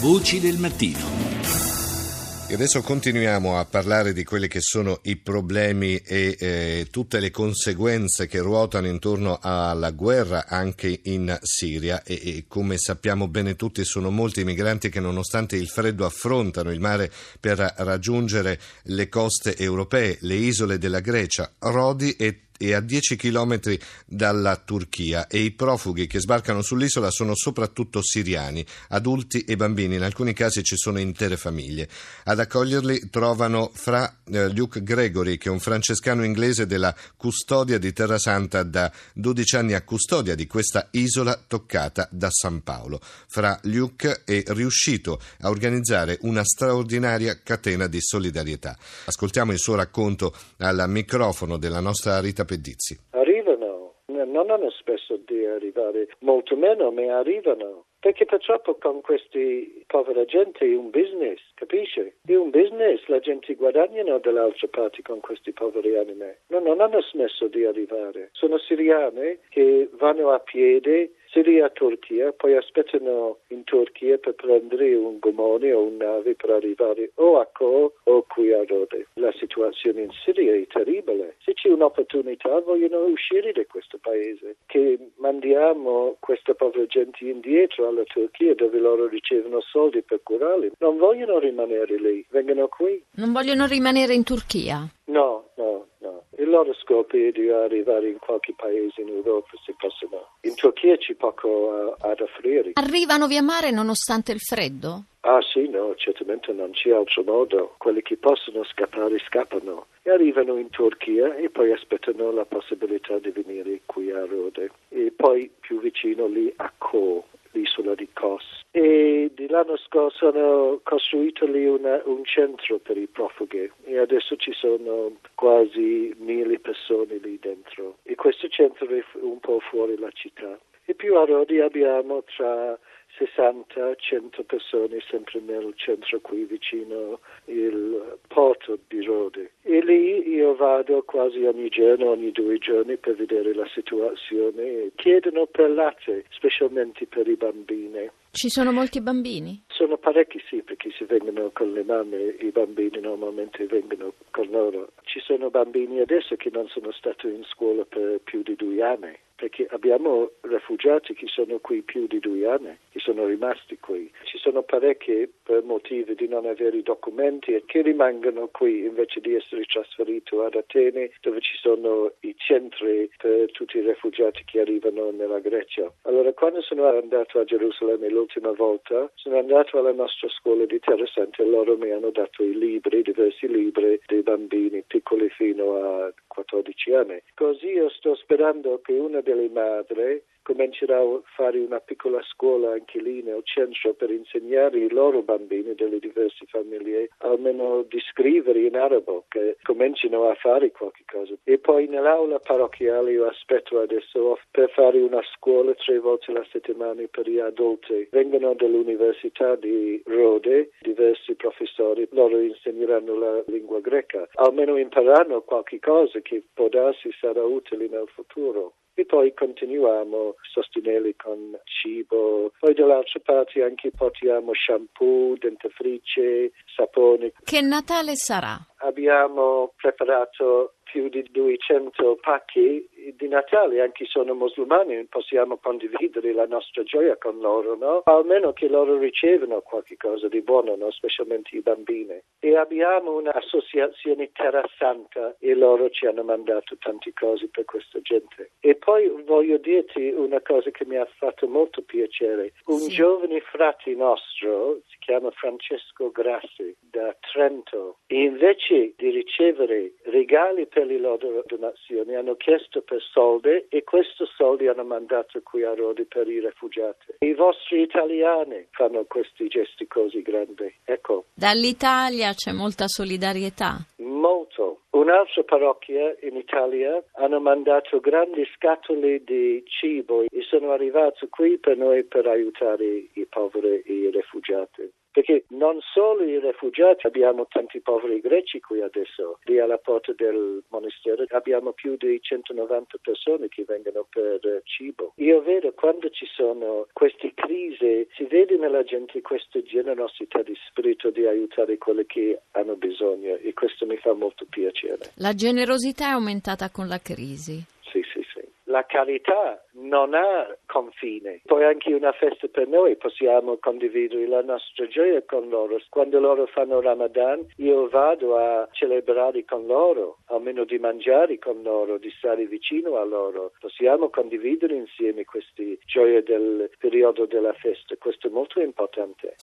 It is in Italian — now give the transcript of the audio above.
Voci del mattino. E adesso continuiamo a parlare di quelli che sono i problemi e eh, tutte le conseguenze che ruotano intorno alla guerra anche in Siria e, e, come sappiamo bene tutti sono molti i migranti che nonostante il freddo affrontano il mare per raggiungere le coste europee, le isole della Grecia, Rodi e e a 10 km dalla Turchia e i profughi che sbarcano sull'isola sono soprattutto siriani, adulti e bambini, in alcuni casi ci sono intere famiglie. Ad accoglierli trovano fra eh, Luke Gregory, che è un francescano inglese della custodia di Terra Santa da 12 anni a custodia di questa isola toccata da San Paolo. Fra Luke è riuscito a organizzare una straordinaria catena di solidarietà. Ascoltiamo il suo racconto al microfono della nostra Rita Pedizzi. Arrivano, non hanno spesso di arrivare, molto meno, ma arrivano. Perché purtroppo con questi povera gente è un business, capisci? È un business, la gente guadagnano dall'altra parte con questi poveri anime. No, non hanno smesso di arrivare. Sono siriane che vanno a piedi Siria Turchia, poi aspettano in Turchia per prendere un gomone o un nave per arrivare o a Co o qui a Rode. La situazione in Siria è terribile. Se c'è un'opportunità vogliono uscire da questo paese, che mandiamo questa povera gente indietro alla Turchia dove loro ricevono soldi per curarli. Non vogliono rimanere lì, vengono qui. Non vogliono rimanere in Turchia? No, no, no. Il loro scopo è di arrivare in qualche paese in Europa se possono. In Turchia c'è poco uh, ad offrire. Arrivano via mare nonostante il freddo? Ah sì, no, certamente non c'è altro modo. Quelli che possono scappare scappano e arrivano in Turchia e poi aspettano la possibilità di venire qui a Rode e poi più vicino lì a Co l'isola di Kos. E l'anno scorso hanno costruito lì una, un centro per i profughi e adesso ci sono quasi mille persone lì dentro. E questo centro è un po' fuori la città. E più a Rodi abbiamo tra 60-100 persone sempre nel centro qui vicino il porto di Rode. E lì io vado quasi ogni giorno, ogni due giorni per vedere la situazione chiedono per latte, specialmente per i bambini. Ci sono molti bambini? Sono parecchi sì, perché si vengono con le mamme, i bambini normalmente vengono con loro. Ci sono bambini adesso che non sono stati in scuola per più di due anni perché abbiamo rifugiati che sono qui più di due anni, che sono rimasti qui. Ci sono parecchi per motivi di non avere i documenti e che rimangono qui invece di essere trasferiti ad Atene dove ci sono i centri per tutti i rifugiati che arrivano nella Grecia. Allora quando sono andato a Gerusalemme l'ultima volta sono andato alla nostra scuola di Terra Santa e loro mi hanno dato i libri, diversi libri dei bambini piccoli fino a 14 anni. Così io sto sperando che una delle madri comincerà a fare una piccola scuola anche lì nel centro per insegnare i loro bambini delle diverse famiglie almeno di scrivere in arabo, che comincino a fare qualche cosa. E poi nell'aula parrocchiale io aspetto adesso per fare una scuola tre volte alla settimana per gli adulti. Vengono dall'Università di Rode, diversi professori, loro insegneranno la lingua greca, almeno impareranno qualche cosa che può darsi sarà utile nel futuro e poi continuiamo a sostenerli con cibo. Poi dall'altra parte anche portiamo shampoo, dentifrice, sapone. Che Natale sarà? Abbiamo preparato più di 200 pacchi di Natale, anche se sono musulmani, possiamo condividere la nostra gioia con loro, no? Almeno che loro ricevano qualche cosa di buono, no? specialmente i bambini. E abbiamo un'associazione Terra Santa e loro ci hanno mandato tante cose per questa gente. E poi voglio dirti una cosa che mi ha fatto molto piacere. Un sì. giovane frate nostro, chiama Francesco Grassi, da Trento, e invece di ricevere regali per le loro donazioni hanno chiesto per soldi e questi soldi hanno mandato qui a Rodi per i rifugiati. I vostri italiani fanno questi gesti così grandi. Ecco. Dall'Italia c'è molta solidarietà. Molto. Un'altra parrocchia in Italia hanno mandato grandi scatole di cibo e sono arrivati qui per noi per aiutare i poveri e i rifugiati perché non solo i rifugiati, abbiamo tanti poveri greci qui adesso, lì alla porta del monastero abbiamo più di 190 persone che vengono per cibo. Io vedo quando ci sono queste crisi, si vede nella gente questa generosità di spirito di aiutare quelli che hanno bisogno e questo mi fa molto piacere. La generosità è aumentata con la crisi. La carità non ha confine. Poi anche una festa per noi, possiamo condividere la nostra gioia con loro. Quando loro fanno Ramadan, io vado a celebrare con loro, almeno di mangiare con loro, di stare vicino a loro. Possiamo condividere insieme queste gioie del periodo della festa. Questo è molto importante.